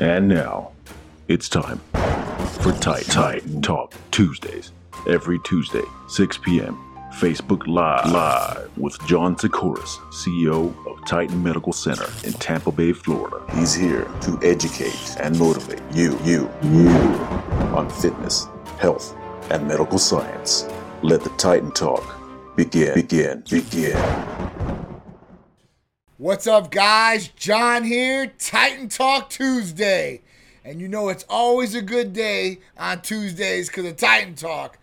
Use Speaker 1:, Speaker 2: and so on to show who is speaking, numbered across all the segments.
Speaker 1: And now, it's time for Titan, Titan Talk Tuesdays. Every Tuesday, 6 p.m. Facebook Live, Live with John Sikoris, CEO of Titan Medical Center in Tampa Bay, Florida. He's here to educate and motivate you, you, you on fitness, health, and medical science. Let the Titan Talk begin, begin, begin.
Speaker 2: What's up, guys? John here, Titan Talk Tuesday. And you know it's always a good day on Tuesdays because of Titan Talk.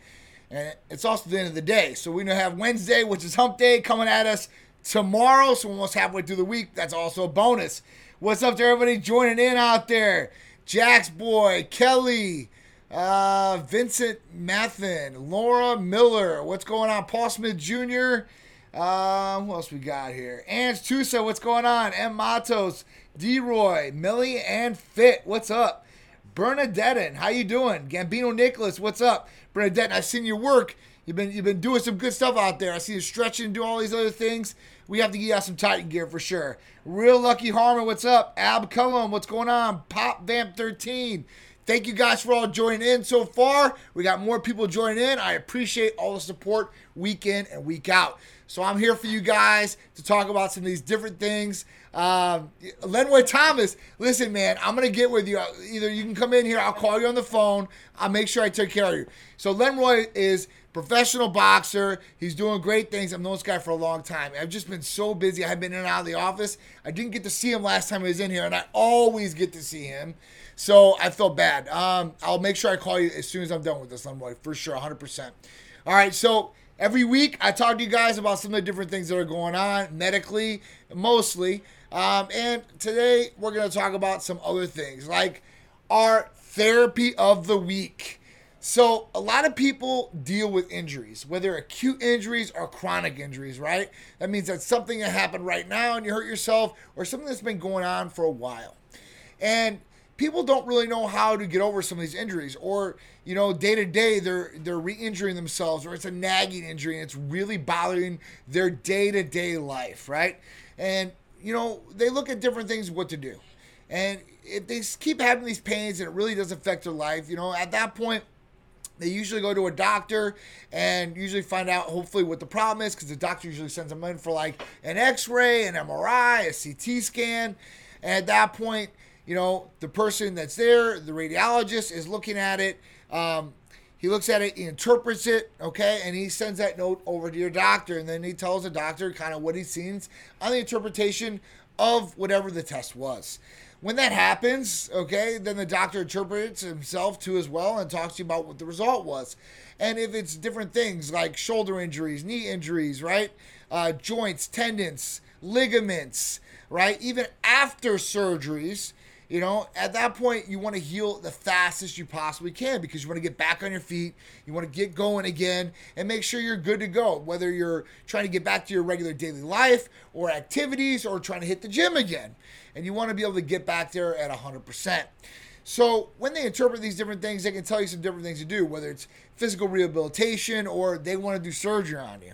Speaker 2: And it's also the end of the day. So we're going to have Wednesday, which is hump day, coming at us tomorrow. So we're almost halfway through the week. That's also a bonus. What's up to everybody joining in out there? Jack's Boy, Kelly, uh, Vincent Mathen, Laura Miller. What's going on? Paul Smith Jr., um, who else we got here? Ange Tusa, what's going on? M. Matos, D-Roy, Millie, and Fit, what's up? Bernadette, how you doing? Gambino Nicholas, what's up? Bernadette, I've seen your work. You've been you've been doing some good stuff out there. I see you stretching and doing all these other things. We have to get out some Titan gear for sure. Real Lucky Harmon, what's up? Ab Cullum, what's going on? Pop Vamp 13. Thank you guys for all joining in so far. We got more people joining in. I appreciate all the support week in and week out. So I'm here for you guys to talk about some of these different things. Um, Lenroy Thomas, listen, man, I'm gonna get with you. Either you can come in here, I'll call you on the phone. I'll make sure I take care of you. So Lenroy is professional boxer. He's doing great things. I've known this guy for a long time. I've just been so busy. I've been in and out of the office. I didn't get to see him last time he was in here, and I always get to see him. So I felt bad. Um, I'll make sure I call you as soon as I'm done with this, Lenroy, for sure, 100%. All right, so Every week, I talk to you guys about some of the different things that are going on medically, mostly. Um, and today, we're going to talk about some other things like our therapy of the week. So, a lot of people deal with injuries, whether acute injuries or chronic injuries, right? That means that something that happened right now and you hurt yourself, or something that's been going on for a while. And people don't really know how to get over some of these injuries or you know day to day they're they're re-injuring themselves or it's a nagging injury and it's really bothering their day-to-day life right? And you know they look at different things what to do. And if they keep having these pains and it really does affect their life you know at that point they usually go to a doctor and usually find out hopefully what the problem is because the doctor usually sends them in for like an x-ray an mri a ct scan. And at that point you know, the person that's there, the radiologist, is looking at it. Um, he looks at it, he interprets it, okay, and he sends that note over to your doctor, and then he tells the doctor kind of what he sees on the interpretation of whatever the test was. When that happens, okay, then the doctor interprets himself too as well and talks to you about what the result was. And if it's different things like shoulder injuries, knee injuries, right, uh, joints, tendons, ligaments, right, even after surgeries, you know, at that point, you want to heal the fastest you possibly can because you want to get back on your feet. You want to get going again and make sure you're good to go, whether you're trying to get back to your regular daily life or activities or trying to hit the gym again. And you want to be able to get back there at 100%. So when they interpret these different things, they can tell you some different things to do, whether it's physical rehabilitation or they want to do surgery on you.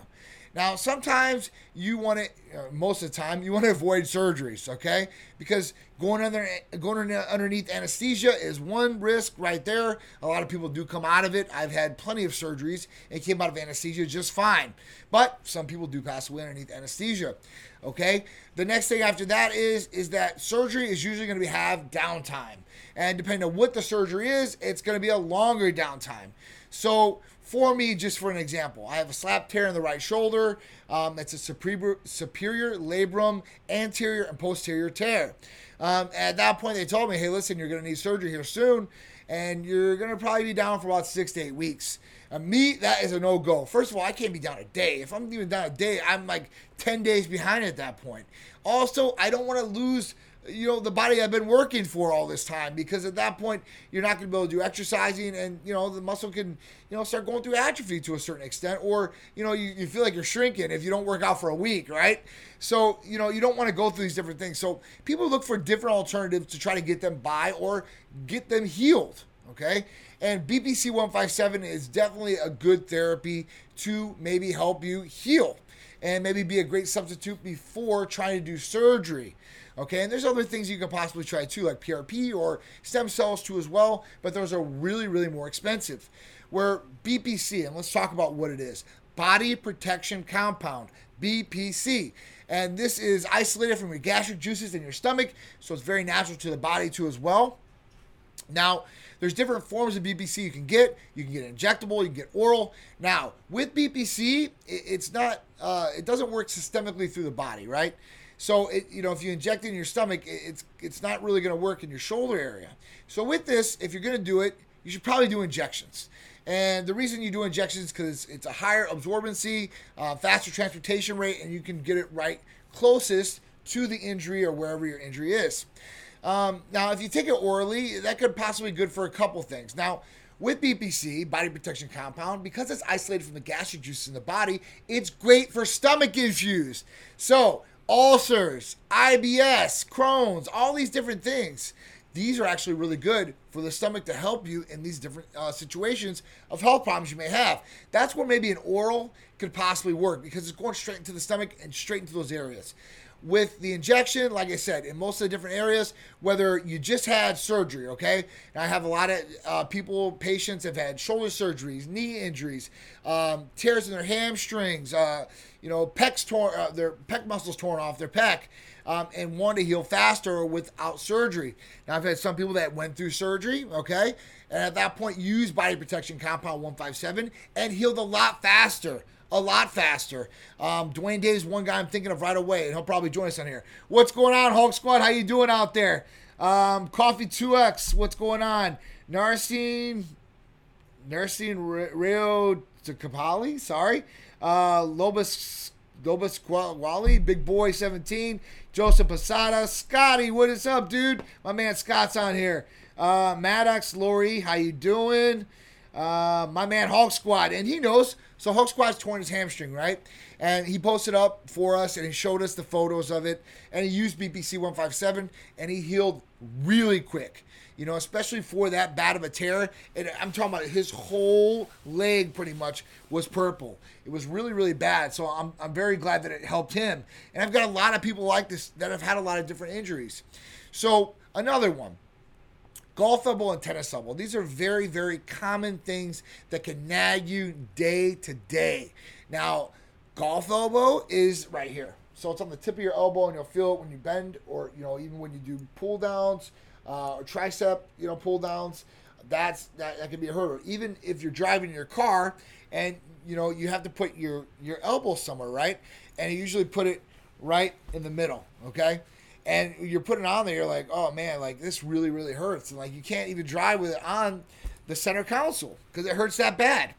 Speaker 2: Now, sometimes you want to, uh, most of the time, you want to avoid surgeries, okay? Because going under going underneath anesthesia is one risk right there. A lot of people do come out of it. I've had plenty of surgeries and came out of anesthesia just fine. But some people do pass away underneath anesthesia. Okay. The next thing after that is is that surgery is usually going to have downtime, and depending on what the surgery is, it's going to be a longer downtime. So for me, just for an example, I have a slap tear in the right shoulder. Um, it's a superior, superior labrum anterior and posterior tear. Um, at that point, they told me, hey, listen, you're going to need surgery here soon, and you're going to probably be down for about six to eight weeks. Uh, me, that is a no go. First of all, I can't be down a day. If I'm even down a day, I'm like 10 days behind at that point. Also, I don't want to lose you know the body I've been working for all this time because at that point you're not going to be able to do exercising and you know the muscle can you know start going through atrophy to a certain extent or you know you, you feel like you're shrinking if you don't work out for a week right? So you know you don't want to go through these different things. So people look for different alternatives to try to get them by or get them healed okay? And BPC 157 is definitely a good therapy to maybe help you heal and maybe be a great substitute before trying to do surgery Okay, and there's other things you can possibly try too, like PRP or stem cells too as well, but those are really, really more expensive. Where BPC, and let's talk about what it is body protection compound, BPC. And this is isolated from your gastric juices in your stomach, so it's very natural to the body too as well. Now, there's different forms of BPC you can get. You can get injectable, you can get oral. Now, with BPC, it's not, uh, it doesn't work systemically through the body, right? So, it, you know, if you inject it in your stomach, it's it's not really going to work in your shoulder area. So, with this, if you're going to do it, you should probably do injections. And the reason you do injections because it's a higher absorbency, uh, faster transportation rate, and you can get it right closest to the injury or wherever your injury is. Um, now, if you take it orally, that could possibly be good for a couple things. Now, with BPC, body protection compound, because it's isolated from the gastric juices in the body, it's great for stomach issues. So, ulcers, IBS, Crohn's, all these different things these are actually really good for the stomach to help you in these different uh, situations of health problems you may have. That's where maybe an oral could possibly work because it's going straight into the stomach and straight into those areas. With the injection, like I said, in most of the different areas, whether you just had surgery, okay? And I have a lot of uh, people, patients have had shoulder surgeries, knee injuries, um, tears in their hamstrings, uh, you know, pecs torn, uh, their pec muscles torn off their pec um, and want to heal faster without surgery. Now, I've had some people that went through surgery, okay, and at that point used body protection compound 157 and healed a lot faster. A lot faster. Um, Dwayne Davis, one guy I'm thinking of right away, and he'll probably join us on here. What's going on, Hulk Squad? How you doing out there? Um, Coffee 2X, what's going on? Narcine, Narcine Rio to Kapali, sorry. Uh, Lobus Dobas Wally, Big Boy 17, Joseph Posada, Scotty, what is up, dude? My man Scott's on here. Uh, Maddox, Lori, how you doing? Uh, my man Hulk Squad, and he knows. So Hulk Squad's torn his hamstring, right? And he posted up for us and he showed us the photos of it. And he used BPC 157 and he healed really quick you know, especially for that bad of a tear. And I'm talking about his whole leg pretty much was purple. It was really, really bad. So I'm, I'm very glad that it helped him. And I've got a lot of people like this that have had a lot of different injuries. So another one. Golf elbow and tennis elbow. These are very, very common things that can nag you day to day. Now, golf elbow is right here. So it's on the tip of your elbow, and you'll feel it when you bend, or you know, even when you do pull downs, uh, or tricep, you know, pull downs, that's that, that can be a hurdle. Even if you're driving your car and you know you have to put your your elbow somewhere, right? And you usually put it right in the middle, okay? And you're putting on there, you're like, oh man, like this really really hurts, and like you can't even drive with it on the center console because it hurts that bad.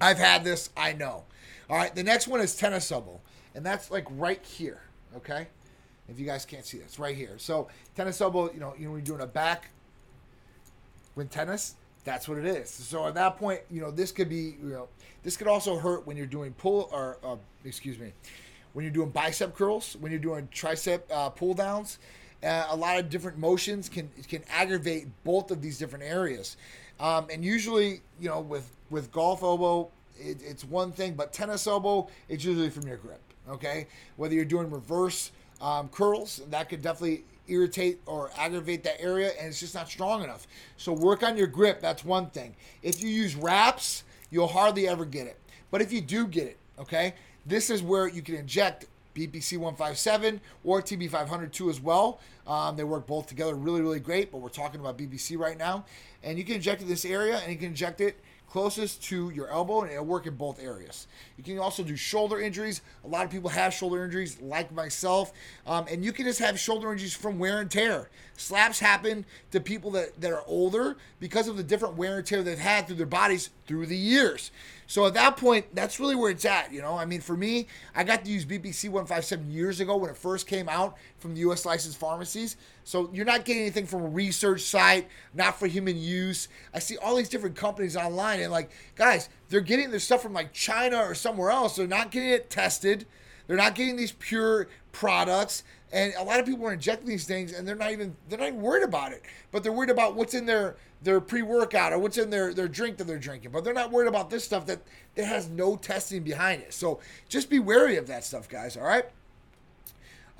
Speaker 2: I've had this, I know. All right, the next one is tennis elbow, and that's like right here, okay? If you guys can't see this, right here. So tennis elbow, you know, you know, when you're doing a back with tennis, that's what it is. So at that point, you know, this could be, you know, this could also hurt when you're doing pull or, uh, excuse me, when you're doing bicep curls, when you're doing tricep uh, pull downs. Uh, a lot of different motions can can aggravate both of these different areas. Um, and usually, you know, with with golf elbow, it, it's one thing, but tennis elbow, it's usually from your grip. Okay, whether you're doing reverse um, curls. That could definitely irritate or aggravate that area, and it's just not strong enough. So work on your grip. That's one thing. If you use wraps, you'll hardly ever get it. But if you do get it, okay, this is where you can inject BPC 157 or TB 502 as well. Um, they work both together really, really great, but we're talking about BPC right now. And you can inject it in this area and you can inject it closest to your elbow and it'll work in both areas. You can also do shoulder injuries. A lot of people have shoulder injuries, like myself, um, and you can just have shoulder injuries from wear and tear. Slaps happen to people that, that are older because of the different wear and tear they've had through their bodies through the years. So at that point, that's really where it's at. You know, I mean, for me, I got to use BPC 157 years ago when it first came out from the U.S. licensed pharmacies. So you're not getting anything from a research site, not for human use. I see all these different companies online, and like, guys, they're getting their stuff from like China or somewhere else. They're not getting it tested. They're not getting these pure products. And a lot of people are injecting these things, and they're not even they're not even worried about it. But they're worried about what's in their their pre-workout or what's in their, their drink that they're drinking. But they're not worried about this stuff that, that has no testing behind it. So just be wary of that stuff, guys. All right.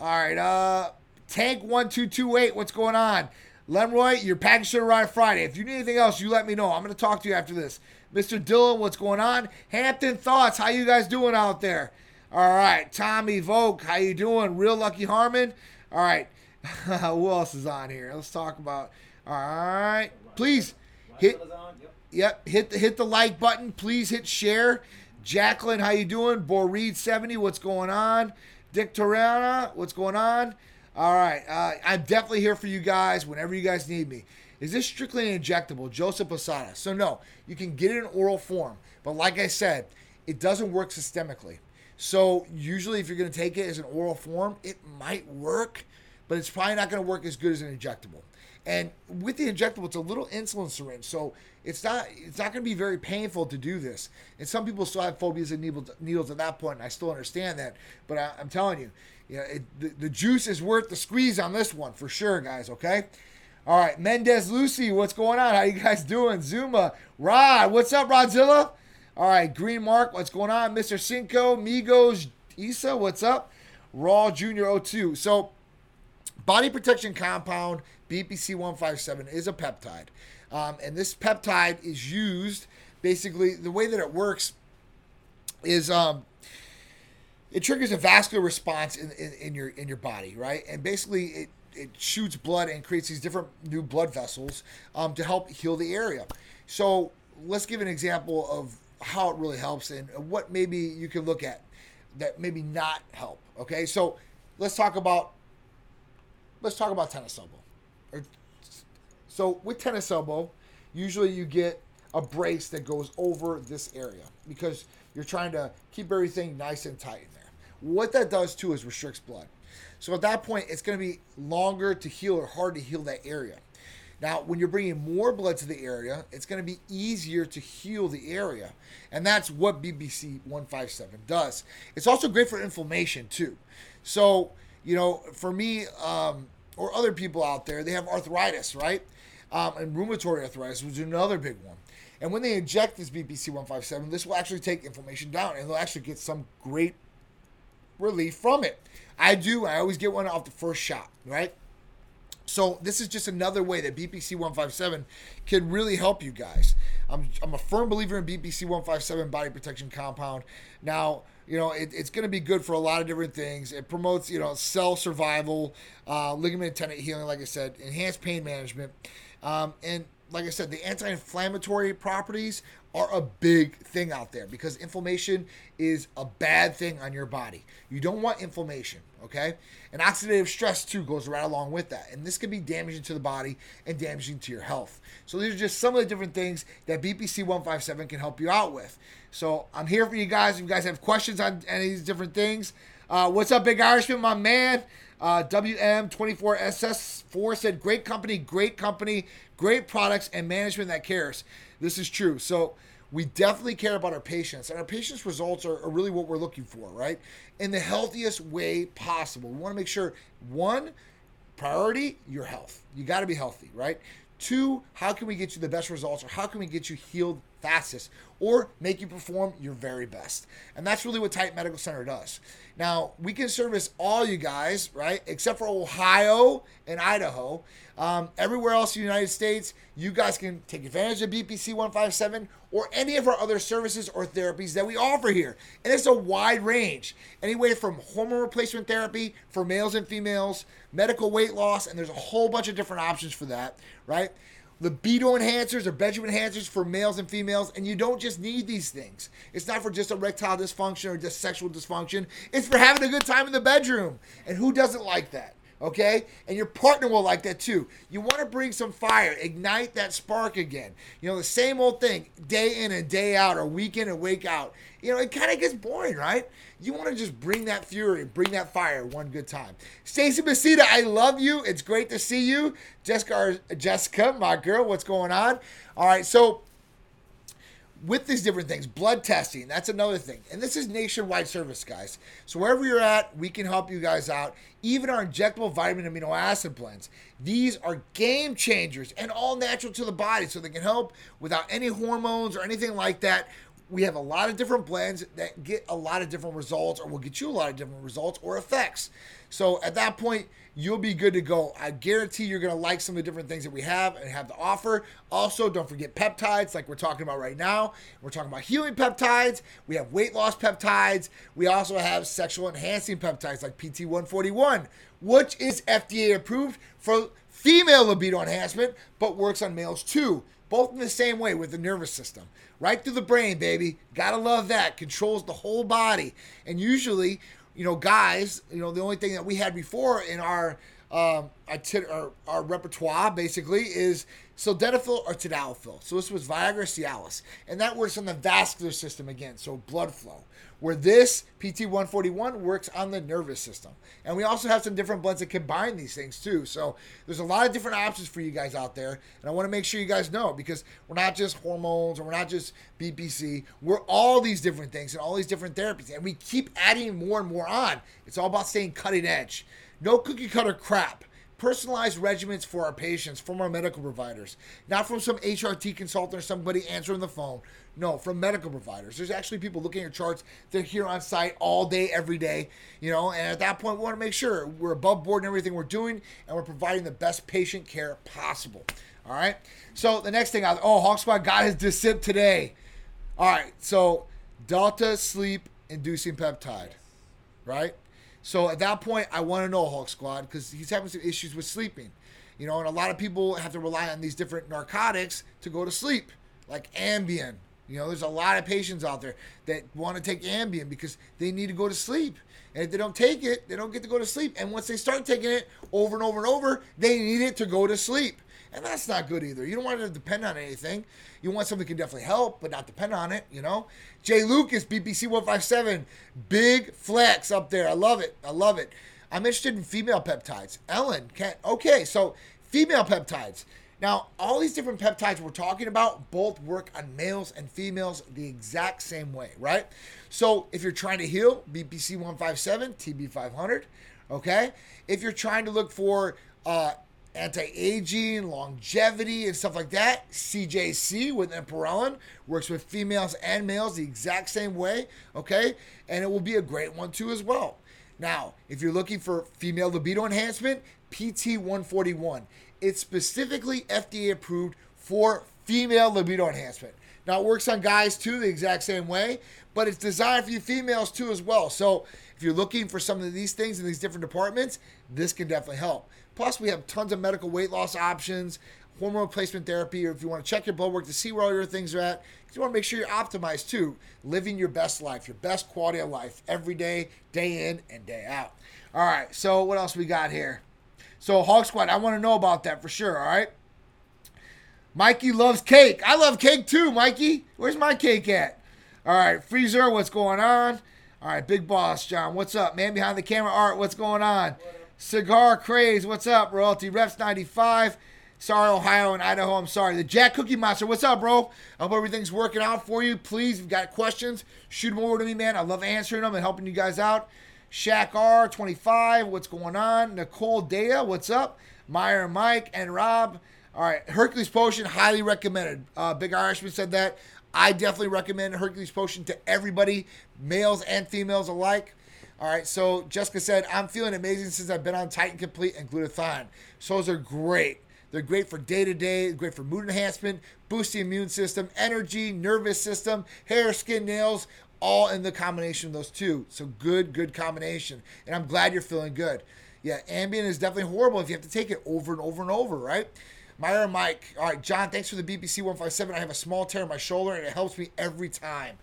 Speaker 2: All right. Uh, Tank1228, what's going on? Lenroy, your package should arrive Friday. If you need anything else, you let me know. I'm going to talk to you after this. Mr. Dillon, what's going on? Hampton Thoughts, how you guys doing out there? All right, Tommy Vogue, how you doing? Real Lucky Harmon. All right, who else is on here? Let's talk about. All right, please hit. Yep, hit the hit the like button. Please hit share. Jacqueline, how you doing? Boreed seventy, what's going on? Dick Torana, what's going on? All right, uh, I'm definitely here for you guys whenever you guys need me. Is this strictly an injectable? Joseph Posada. So no, you can get it in oral form, but like I said, it doesn't work systemically. So usually, if you're going to take it as an oral form, it might work, but it's probably not going to work as good as an injectable. And with the injectable, it's a little insulin syringe, so it's not it's not going to be very painful to do this. And some people still have phobias of needles, needles at that point, and I still understand that. But I, am telling you, you know, it, the, the juice is worth the squeeze on this one for sure, guys. Okay. All right, Mendez Lucy, what's going on? How you guys doing? Zuma, Rod, what's up, Rodzilla? All right, Green Mark, what's going on? Mr. Cinco, Migos, Isa, what's up? Raw Junior 02. So, body protection compound BPC 157 is a peptide. Um, and this peptide is used basically the way that it works is um, it triggers a vascular response in, in, in, your in your body, right? And basically it, it shoots blood and creates these different new blood vessels um, to help heal the area. So let's give an example of how it really helps and what maybe you can look at that maybe not help. Okay, so let's talk about let's talk about tennis elbow. So with tennis elbow, usually you get a brace that goes over this area because you're trying to keep everything nice and tight in there. What that does too is restricts blood. So at that point, it's going to be longer to heal or hard to heal that area. Now, when you're bringing more blood to the area, it's going to be easier to heal the area. And that's what BPC 157 does. It's also great for inflammation, too. So, you know, for me um, or other people out there, they have arthritis, right? Um, and rheumatoid arthritis, is another big one. And when they inject this BPC 157, this will actually take inflammation down and they'll actually get some great relief from it. I do. I always get one off the first shot, right? So this is just another way that BPC 157 can really help you guys. I'm, I'm a firm believer in BPC 157 body protection compound. Now, you know, it, it's going to be good for a lot of different things. It promotes, you know, cell survival, uh, ligament tendon healing, like I said, enhanced pain management. Um, and like I said, the anti inflammatory properties are a big thing out there because inflammation is a bad thing on your body. You don't want inflammation, okay? And oxidative stress too goes right along with that. And this can be damaging to the body and damaging to your health. So these are just some of the different things that BPC 157 can help you out with. So I'm here for you guys. If you guys have questions on any of these different things, uh, what's up, Big Irishman, my man? Uh, WM24SS4 said, Great company, great company, great products, and management that cares. This is true. So we definitely care about our patients, and our patients' results are, are really what we're looking for, right? In the healthiest way possible. We want to make sure one, priority, your health. You got to be healthy, right? Two, how can we get you the best results or how can we get you healed fastest or make you perform your very best? And that's really what Titan Medical Center does. Now, we can service all you guys, right? Except for Ohio and Idaho. Um, everywhere else in the United States, you guys can take advantage of BPC 157 or any of our other services or therapies that we offer here. And it's a wide range, anyway from hormone replacement therapy for males and females, medical weight loss, and there's a whole bunch of different options for that, right? Libido enhancers or bedroom enhancers for males and females, and you don't just need these things. It's not for just erectile dysfunction or just sexual dysfunction. It's for having a good time in the bedroom. And who doesn't like that? Okay? And your partner will like that too. You want to bring some fire, ignite that spark again. You know, the same old thing, day in and day out, or week in and week out. You know, it kind of gets boring, right? You want to just bring that fury, bring that fire one good time. Stacy Basita, I love you. It's great to see you. Jessica, Jessica, my girl, what's going on? All right, so with these different things, blood testing, that's another thing. And this is nationwide service, guys. So wherever you're at, we can help you guys out. Even our injectable vitamin amino acid blends. These are game changers and all natural to the body, so they can help without any hormones or anything like that we have a lot of different blends that get a lot of different results or will get you a lot of different results or effects. So at that point, you'll be good to go. I guarantee you're going to like some of the different things that we have and have to offer. Also, don't forget peptides like we're talking about right now. We're talking about healing peptides. We have weight loss peptides. We also have sexual enhancing peptides like PT141, which is FDA approved for female libido enhancement, but works on males too. Both in the same way with the nervous system. Right through the brain, baby. Gotta love that. Controls the whole body. And usually, you know, guys, you know, the only thing that we had before in our um, our, our repertoire basically is sildenafil or tadalafil. So this was Viagra Cialis, and that works on the vascular system again, so blood flow where this PT141 works on the nervous system. And we also have some different blends that combine these things too. So there's a lot of different options for you guys out there. And I want to make sure you guys know because we're not just hormones or we're not just BPC. We're all these different things and all these different therapies. And we keep adding more and more on. It's all about staying cutting edge. No cookie cutter crap personalized regimens for our patients from our medical providers, not from some HRT consultant or somebody answering the phone. No, from medical providers. There's actually people looking at your charts. They're here on site all day, every day. You know, and at that point, we want to make sure we're above board in everything we're doing, and we're providing the best patient care possible. All right. So the next thing, I oh, Hawk Squad got his DSIP today. All right. So Delta sleep inducing peptide, right? So at that point, I want to know Hawk Squad because he's having some issues with sleeping. You know, and a lot of people have to rely on these different narcotics to go to sleep, like Ambien, you know, there's a lot of patients out there that want to take Ambien because they need to go to sleep. And if they don't take it, they don't get to go to sleep. And once they start taking it over and over and over, they need it to go to sleep. And that's not good either. You don't want to depend on anything. You want something that can definitely help, but not depend on it, you know? Jay Lucas, BPC 157, big flex up there. I love it. I love it. I'm interested in female peptides. Ellen, can okay, so female peptides. Now, all these different peptides we're talking about both work on males and females the exact same way, right? So, if you're trying to heal, BPC 157, TB 500, okay? If you're trying to look for uh, anti aging, longevity, and stuff like that, CJC with Ipamorelin works with females and males the exact same way, okay? And it will be a great one too as well. Now, if you're looking for female libido enhancement, PT 141 it's specifically FDA approved for female libido enhancement. Now it works on guys too, the exact same way, but it's designed for you females too as well. So if you're looking for some of these things in these different departments, this can definitely help. Plus, we have tons of medical weight loss options, hormone replacement therapy, or if you want to check your blood work to see where all your things are at, you want to make sure you're optimized too, living your best life, your best quality of life every day, day in and day out. All right, so what else we got here? So Hawk Squad, I want to know about that for sure. All right. Mikey loves cake. I love cake too, Mikey. Where's my cake at? All right, Freezer, what's going on? All right, Big Boss John, what's up? Man behind the camera, Art, what's going on? Cigar Craze, what's up? Royalty Reps 95. Sorry, Ohio and Idaho. I'm sorry. The Jack Cookie Monster, what's up, bro? I hope everything's working out for you. Please, if you've got questions, shoot them over to me, man. I love answering them and helping you guys out. Shaq R, 25, what's going on? Nicole Dea, what's up? Meyer Mike and Rob. All right, Hercules Potion, highly recommended. Uh, Big Irishman said that. I definitely recommend Hercules Potion to everybody, males and females alike. All right, so Jessica said, I'm feeling amazing since I've been on Titan Complete and glutathione. So those are great. They're great for day to day, great for mood enhancement, boost the immune system, energy, nervous system, hair, skin, nails, all in the combination of those two. So good, good combination. And I'm glad you're feeling good. Yeah, Ambien is definitely horrible if you have to take it over and over and over, right? Myra Mike. All right, John, thanks for the BPC 157. I have a small tear in my shoulder and it helps me every time.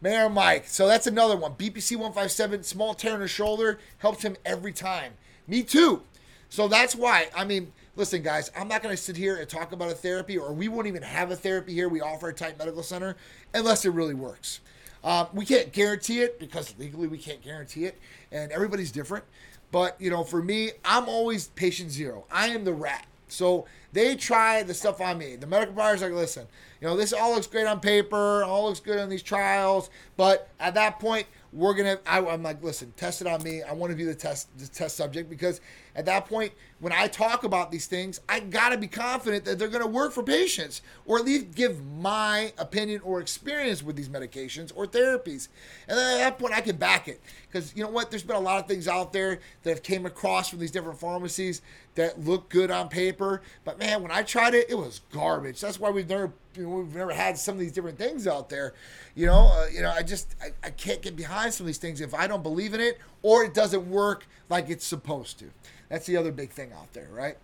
Speaker 2: Mayor Mike. So that's another one. BPC 157, small tear in the shoulder, helps him every time. Me too. So that's why, I mean, listen, guys, I'm not going to sit here and talk about a therapy, or we won't even have a therapy here we offer at Titan Medical Center unless it really works. Um, we can't guarantee it because legally we can't guarantee it, and everybody's different. But you know, for me, I'm always patient zero. I am the rat. So they try the stuff on me. The medical providers like, listen, you know, this all looks great on paper, all looks good on these trials, but at that point, we're gonna. I, am like, listen, test it on me. I want to be the test the test subject because At that point, when I talk about these things, I gotta be confident that they're gonna work for patients, or at least give my opinion or experience with these medications or therapies. And then at that point, I can back it because you know what? There's been a lot of things out there that have came across from these different pharmacies that look good on paper, but man, when I tried it, it was garbage. That's why we've never you know, we've never had some of these different things out there. You know, uh, you know, I just I, I can't get behind some of these things if I don't believe in it or it doesn't work like it's supposed to. That's the other big thing out there, right?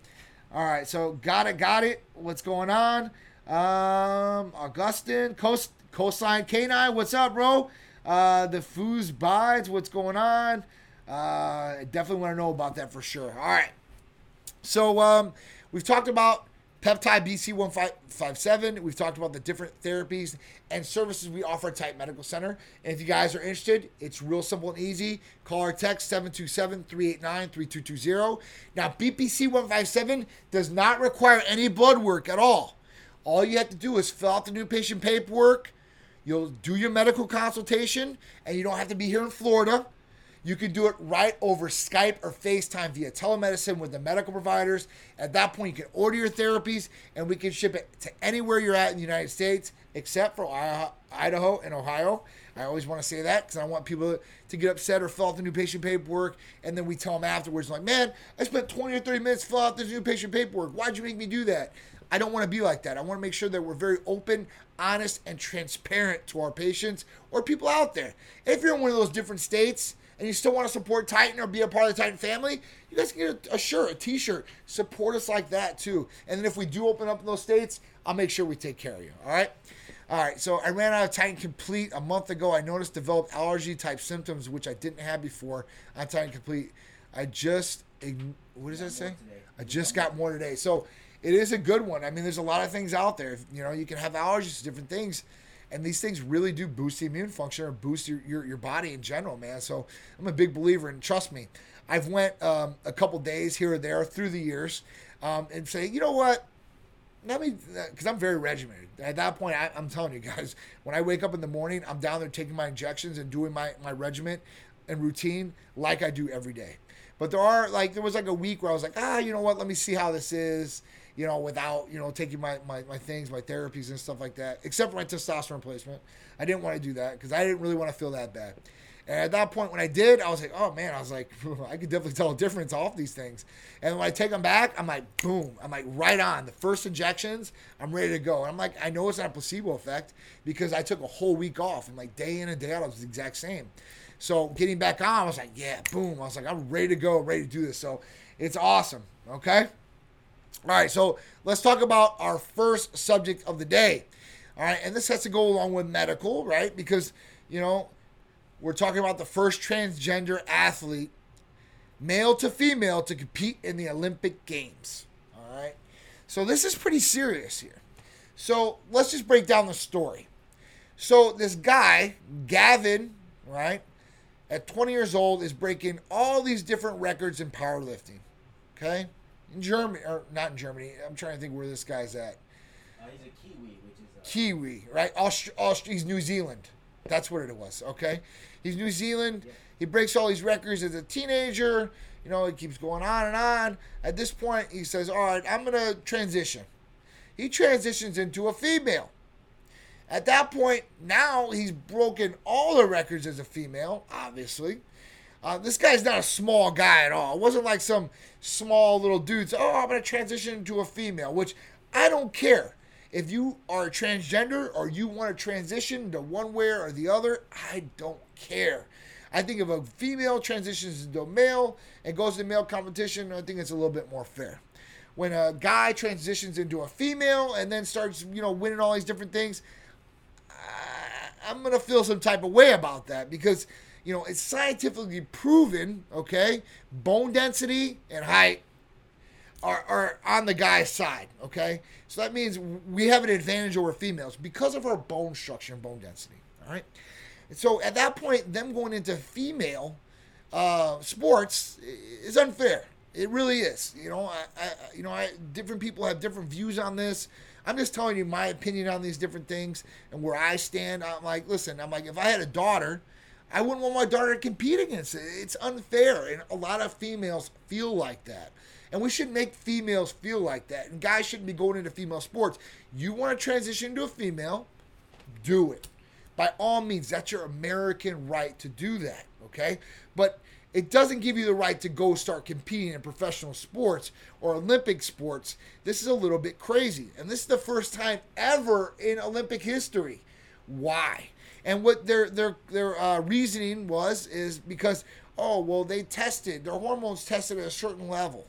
Speaker 2: All right, so got it, got it. What's going on? Um, Augustin, Coast Coastline Canine, what's up, bro? Uh, the Foos Bides, what's going on? Uh, definitely want to know about that for sure. All right. So um, we've talked about Peptide BPC157. We've talked about the different therapies and services we offer at Titan Medical Center. And if you guys are interested, it's real simple and easy. Call or text 727 389 3220. Now, BPC157 does not require any blood work at all. All you have to do is fill out the new patient paperwork. You'll do your medical consultation, and you don't have to be here in Florida. You can do it right over Skype or FaceTime via telemedicine with the medical providers. At that point, you can order your therapies and we can ship it to anywhere you're at in the United States, except for Idaho and Ohio. I always want to say that because I want people to get upset or fill out the new patient paperwork, and then we tell them afterwards, like, "Man, I spent 20 or 30 minutes fill out this new patient paperwork. Why'd you make me do that?" I don't want to be like that. I want to make sure that we're very open, honest, and transparent to our patients or people out there. If you're in one of those different states and you still want to support Titan or be a part of the Titan family, you guys can get a, a shirt, a t-shirt. Support us like that too. And then if we do open up in those states, I'll make sure we take care of you. All right. All right, so I ran out of Titan Complete a month ago. I noticed developed allergy type symptoms, which I didn't have before on Titan Complete. I just, what does that say? I just got more today. So it is a good one. I mean, there's a lot of things out there. You know, you can have allergies to different things and these things really do boost the immune function or boost your, your, your body in general man. So i'm a big believer and trust me i've went um, a couple days here or there through the years um, and say you know what? Let me because i'm very regimented. At that point I, am telling you guys when i wake up in the morning i'm down there taking my injections and doing my, my regiment and routine like i do every day. But there are like there was like a week where i was like ah you know what? Let me see how this is you know, without, you know, taking my, my, my things, my therapies and stuff like that, except for my testosterone replacement. I didn't want to do that because I didn't really want to feel that bad. And at that point, when I did, I was like, oh man, I was like, I could definitely tell a difference off these things. And when I take them back, I'm like, boom, I'm like right on. The first injections, I'm ready to go. And I'm like, I know it's not a placebo effect because I took a whole week off and like day in and day out, I was the exact same. So getting back on, I was like, yeah, boom. I was like, I'm ready to go, ready to do this. So it's awesome. Okay. All right, so let's talk about our first subject of the day. All right, and this has to go along with medical, right? Because, you know, we're talking about the first transgender athlete, male to female, to compete in the Olympic Games. All right, so this is pretty serious here. So let's just break down the story. So this guy, Gavin, right, at 20 years old, is breaking all these different records in powerlifting. Okay Germany, or not in Germany. I'm trying to think where this guy's at.
Speaker 3: Uh, he's a Kiwi, which is a-
Speaker 2: Kiwi, right? Aust- Aust- he's New Zealand. That's what it was. Okay, he's New Zealand. Yeah. He breaks all these records as a teenager. You know, it keeps going on and on. At this point, he says, "All right, I'm gonna transition." He transitions into a female. At that point, now he's broken all the records as a female, obviously. Uh, this guy's not a small guy at all. It wasn't like some small little dude. oh, I'm to transition into a female, which I don't care. If you are transgender or you want to transition to one way or the other, I don't care. I think if a female transitions into a male and goes to male competition, I think it's a little bit more fair. When a guy transitions into a female and then starts, you know, winning all these different things, I'm gonna feel some type of way about that because you know, it's scientifically proven, okay, bone density and height are, are on the guy's side, okay? So that means we have an advantage over females because of our bone structure and bone density, all right? And so at that point, them going into female uh, sports is unfair. It really is. You know, I, I, you know, I, different people have different views on this. I'm just telling you my opinion on these different things and where I stand. I'm like, listen, I'm like, if I had a daughter – I wouldn't want my daughter to compete against it. It's unfair, and a lot of females feel like that. And we should make females feel like that. And guys shouldn't be going into female sports. You want to transition to a female, do it. By all means, that's your American right to do that, okay? But it doesn't give you the right to go start competing in professional sports or Olympic sports. This is a little bit crazy. And this is the first time ever in Olympic history. Why? And what their their their uh, reasoning was is because oh well they tested their hormones tested at a certain level.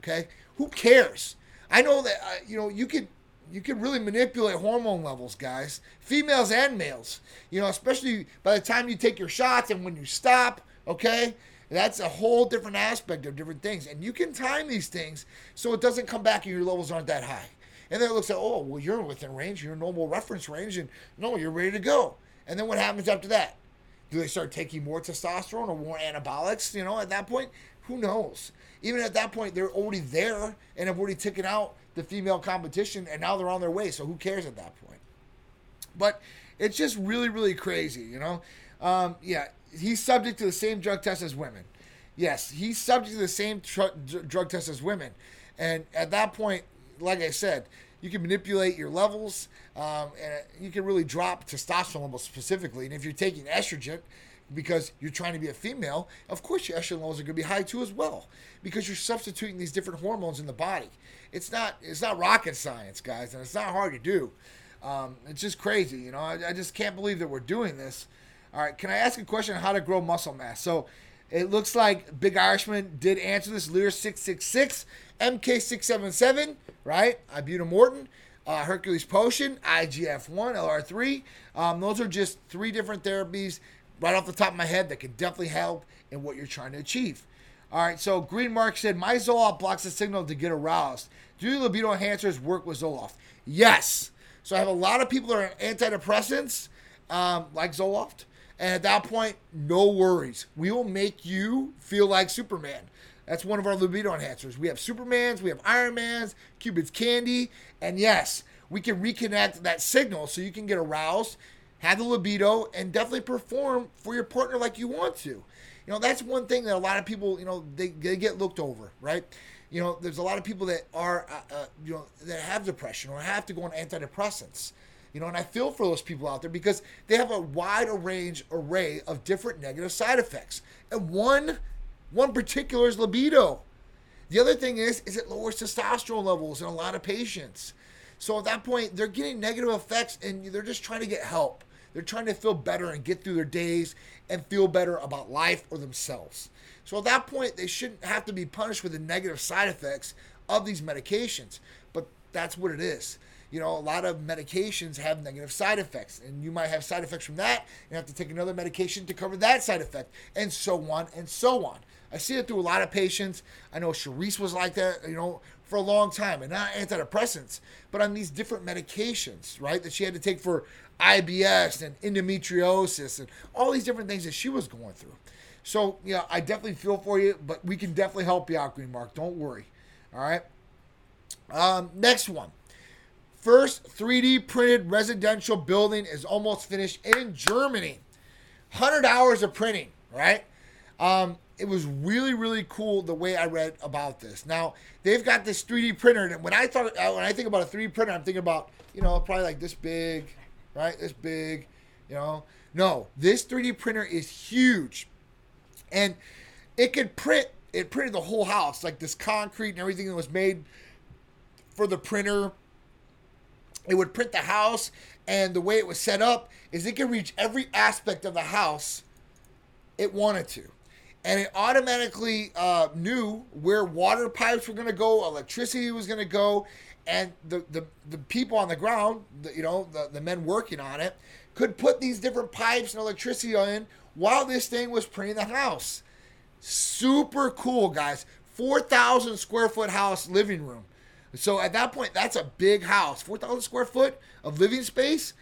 Speaker 2: Okay, who cares? I know that uh, you know you could you can really manipulate hormone levels, guys, females and males. You know, especially by the time you take your shots and when you stop. Okay, that's a whole different aspect of different things, and you can time these things so it doesn't come back and your levels aren't that high. And then it looks like, oh, well, you're within range, you're in normal reference range, and no, you're ready to go. And then what happens after that? Do they start taking more testosterone or more anabolics? You know, at that point, who knows? Even at that point, they're already there and have already taken out the female competition, and now they're on their way. So who cares at that point? But it's just really, really crazy, you know? Um, yeah, he's subject to the same drug test as women. Yes, he's subject to the same tr- drug test as women. And at that point, like I said, you can manipulate your levels, um, and you can really drop testosterone levels specifically. And if you're taking estrogen, because you're trying to be a female, of course your estrogen levels are going to be high too as well, because you're substituting these different hormones in the body. It's not it's not rocket science, guys, and it's not hard to do. Um, it's just crazy, you know. I, I just can't believe that we're doing this. All right, can I ask a question on how to grow muscle mass? So it looks like Big Irishman did answer this. Lear six six six, MK six seven seven, right? Ibutamoren, uh, Hercules Potion, IGF one, LR three. Um, those are just three different therapies right off the top of my head that can definitely help in what you're trying to achieve. All right, so Green Mark said my Zoloft blocks the signal to get aroused. Do libido enhancers work with Zoloft? Yes. So I have a lot of people that are on antidepressants, um, like Zoloft, and at that point, no worries. We will make you feel like Superman. That's one of our libido enhancers. We have Supermans, we have Ironmans, Cupid's Candy, and yes, we can reconnect that signal so you can get aroused, have the libido, and definitely perform for your partner like you want to. You know, that's one thing that a lot of people, you know, they, they get looked over, right? You know, there's a lot of people that are, uh, uh, you know, that have depression or have to go on antidepressants. You know, and I feel for those people out there because they have a wide range array of different negative side effects. And one one particular is libido. The other thing is is it lowers testosterone levels in a lot of patients. So at that point, they're getting negative effects and they're just trying to get help. They're trying to feel better and get through their days and feel better about life or themselves. So at that point, they shouldn't have to be punished with the negative side effects of these medications. But that's what it is you know, a lot of medications have negative side effects, and you might have side effects from that, and have to take another medication to cover that side effect, and so on and so on. I see it through a lot of patients. I know Charisse was like that, you know, for a long time, and not antidepressants, but on these different medications, right, that she had to take for IBS and endometriosis and all these different things that she was going through. So, yeah, I definitely feel for you, but we can definitely help you out, Green Mark. Don't worry. All right. Um, next one. First 3D printed residential building is almost finished in Germany. 100 hours of printing, right? Um, it was really, really cool the way I read about this. Now, they've got this 3D printer, and when I thought, uh, when I think about a 3D printer, I'm thinking about, you know, probably like this big, right? This big, you know. No, this 3D printer is huge. And it could print, it printed the whole house, like this concrete and everything that was made for the printer it would print the house, and the way it was set up is it could reach every aspect of the house it wanted to. And it automatically uh, knew where water pipes were going to go, electricity was going to go, and the, the, the people on the ground, the, you know, the, the men working on it, could put these different pipes and electricity in while this thing was printing the house. Super cool, guys. 4,000 square foot house living room. So at that point, that's a big house, four thousand square foot of living space.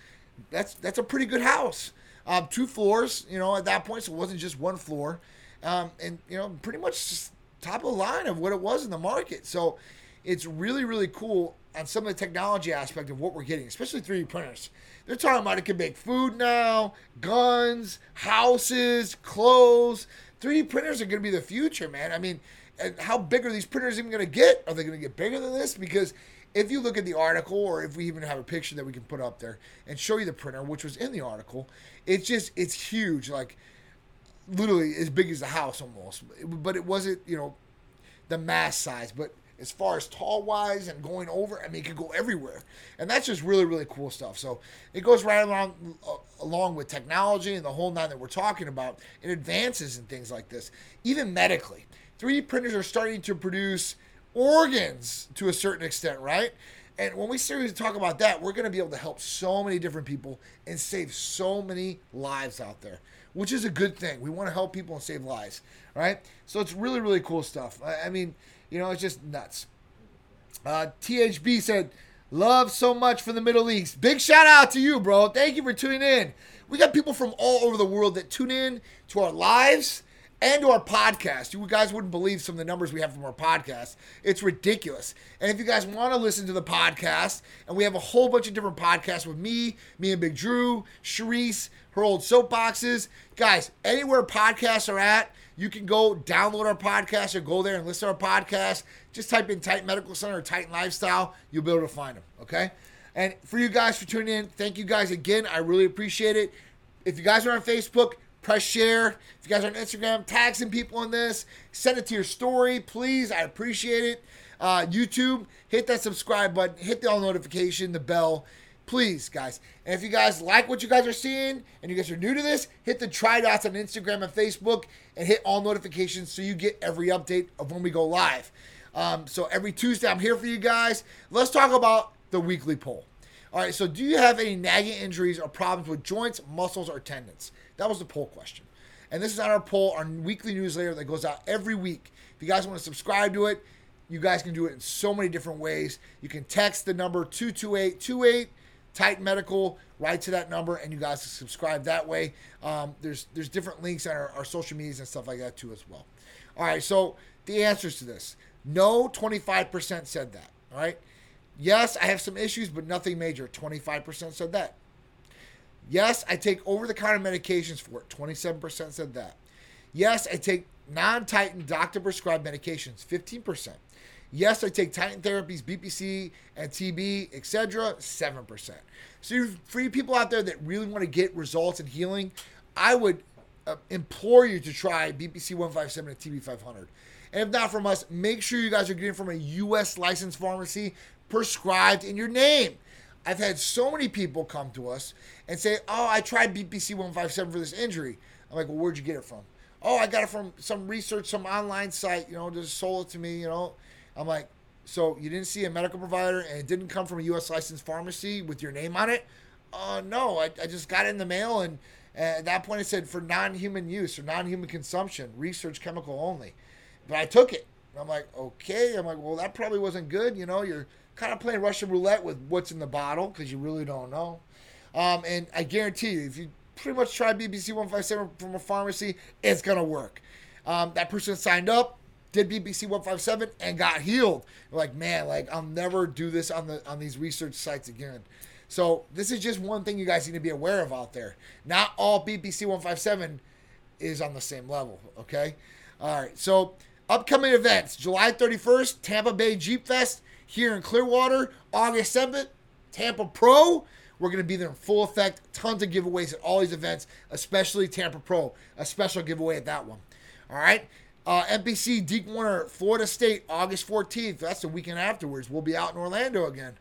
Speaker 2: That's that's a pretty good house. Um, two floors, you know, at that point, so it wasn't just one floor, um, and you know, pretty much top of the line of what it was in the market. So, it's really, really cool on some of the technology aspect of what we're getting, especially 3D printers. They're talking about it can make food now, guns, houses, clothes. 3D printers are going to be the future, man. I mean, and how big are these printers even going to get? Are they going to get bigger than this? Because if you look at the article, or if we even have a picture that we can put up there and show you the printer, which was in the article, it's just it's huge, like literally as big as the house almost. But it wasn't, you know, the mass size. But as far as tall wise and going over, I mean, it could go everywhere, and that's just really really cool stuff. So it goes right along along with technology and the whole nine that we're talking about. It advances in things like this, even medically. 3D printers are starting to produce organs to a certain extent, right? And when we seriously talk about that, we're going to be able to help so many different people and save so many lives out there, which is a good thing. We want to help people and save lives, right? So it's really, really cool stuff. I, mean, you know, it's just nuts. Uh, THB said, Love so much for the Middle East. Big shout out to you, bro. Thank you for tuning in. We got people from all over the world that tune in to our lives and to our podcast. You guys wouldn't believe some of the numbers we have from our podcast. It's ridiculous. And if you guys want to listen to the podcast, and we have a whole bunch of different podcasts with me, me and Big Drew, Sharice, her old soapboxes. Guys, anywhere podcasts are at, you can go download our podcast or go there and listen to our podcast. Just type in Titan Medical Center or Titan Lifestyle. You'll be able to find them, okay? And for you guys for tuning in, thank you guys again. I really appreciate it. If you guys are on Facebook, press share. If you guys are on Instagram, tag some people on this. Send it to your story, please. I appreciate it. Uh, YouTube, hit that subscribe button, hit the all notification, the bell. Please, guys. And if you guys like what you guys are seeing and you guys are new to this, hit the try dots on Instagram and Facebook and hit all notifications so you get every update of when we go live. Um, so every Tuesday, I'm here for you guys. Let's talk about the weekly poll. All right, so do you have any nagging injuries or problems with joints, muscles, or tendons? That was the poll question. And this is on our poll, our weekly newsletter that goes out every week. If you guys want to subscribe to it, you guys can do it in so many different ways. You can text the number 22828 Titan Medical right to that number, and you guys can subscribe that way. Um, there's there's different links on our, our social medias and stuff like that too as well. All right, so the answers to this: no, 25% said that. All right, yes, I have some issues, but nothing major. 25% said that. Yes, I take over the counter medications for it. 27% said that. Yes, I take non Titan doctor prescribed medications. 15%. Yes, I take Titan therapies, BPC and TB, etc. 7%. So for you people out there that really want to get results and healing, I would uh, implore you to try BPC 157 and TB 500. And if not from us, make sure you guys are getting from a U.S. licensed pharmacy prescribed in your name. I've had so many people come to us and say, "Oh, I tried BPC 157 for this injury." I'm like, "Well, where'd you get it from?" "Oh, I got it from some research, some online site. You know, just sold it to me. You know." I'm like, "So you didn't see a medical provider and it didn't come from a U.S. licensed pharmacy with your name on it?" Uh, no, I, I just got it in the mail and at that point it said for non-human use or non-human consumption, research chemical only. But I took it. I'm like, okay. I'm like, well, that probably wasn't good. You know, you're kind of playing Russian roulette with what's in the bottle because you really don't know. Um, and I guarantee you, if you pretty much try BPC 157 from a pharmacy, it's going to work. Um, that person signed up, did BPC 157, and got healed. You're like, man, like I'll never do this on the on these research sites again. So this is just one thing you guys need to be aware of out there. Not all BPC 157 is on the same level. Okay. All right. So upcoming events: July 31st, Tampa Bay Jeep Fest here in Clearwater. August 7th, Tampa Pro. We're going to be there in full effect. Tons of giveaways at all these events, especially Tampa Pro. A special giveaway at that one. All right. Uh, NPC Deke Warner, Florida State, August 14th. That's the weekend afterwards. We'll be out in Orlando again.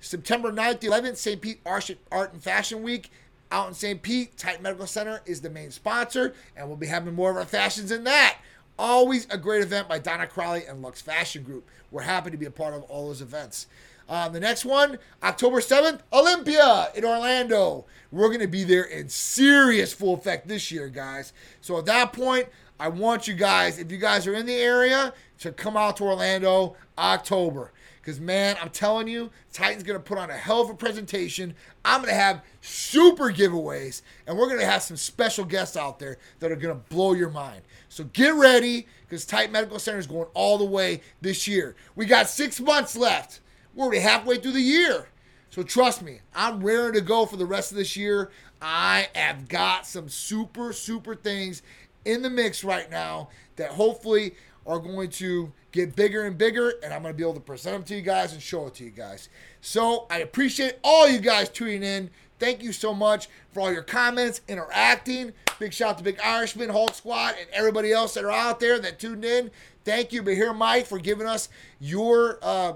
Speaker 2: September 9th, 11th, St. Pete Art and Fashion Week. Out in St. Pete, Titan Medical Center is the main sponsor, and we'll be having more of our fashions in that. Always a great event by Donna Crowley and Lux Fashion Group. We're happy to be a part of all those events. Um, the next one, October 7th, Olympia in Orlando. We're going to be there in serious full effect this year, guys. So at that point, I want you guys, if you guys are in the area, to come out to Orlando October. Because, man, I'm telling you, Titan's going to put on a hell of a presentation. I'm going to have super giveaways, and we're going to have some special guests out there that are going to blow your mind. So get ready because Titan Medical Center is going all the way this year. We got six months left. We're already halfway through the year. So trust me, I'm raring to go for the rest of this year. I have got some super, super things in the mix right now that hopefully are going to get bigger and bigger, and I'm going to be able to present them to you guys and show it to you guys. So I appreciate all you guys tuning in. Thank you so much for all your comments, interacting. Big shout out to Big Irishman, Hulk Squad, and everybody else that are out there that tuned in. Thank you, but here, Mike, for giving us your uh,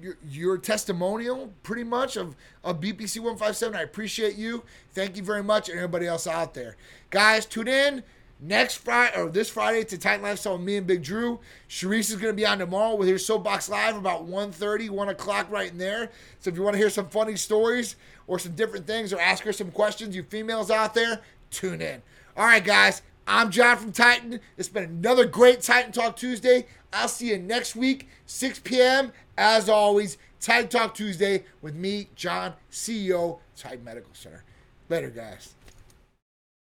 Speaker 2: your, your testimonial pretty much of, of BPC 157. I appreciate you. Thank you very much, and everybody else out there. Guys, tune in next Friday or this Friday to Titan Lifestyle with me and Big Drew. Sharice is going to be on tomorrow with her Soapbox Live about 1.30, 1 o'clock right in there. So if you want to hear some funny stories or some different things or ask her some questions, you females out there, tune in. All right, guys. I'm John from Titan. It's been another great Titan Talk Tuesday. I'll see you next week, 6 p.m. As always, Titan Talk Tuesday with me, John, CEO, Titan Medical Center. Later, guys.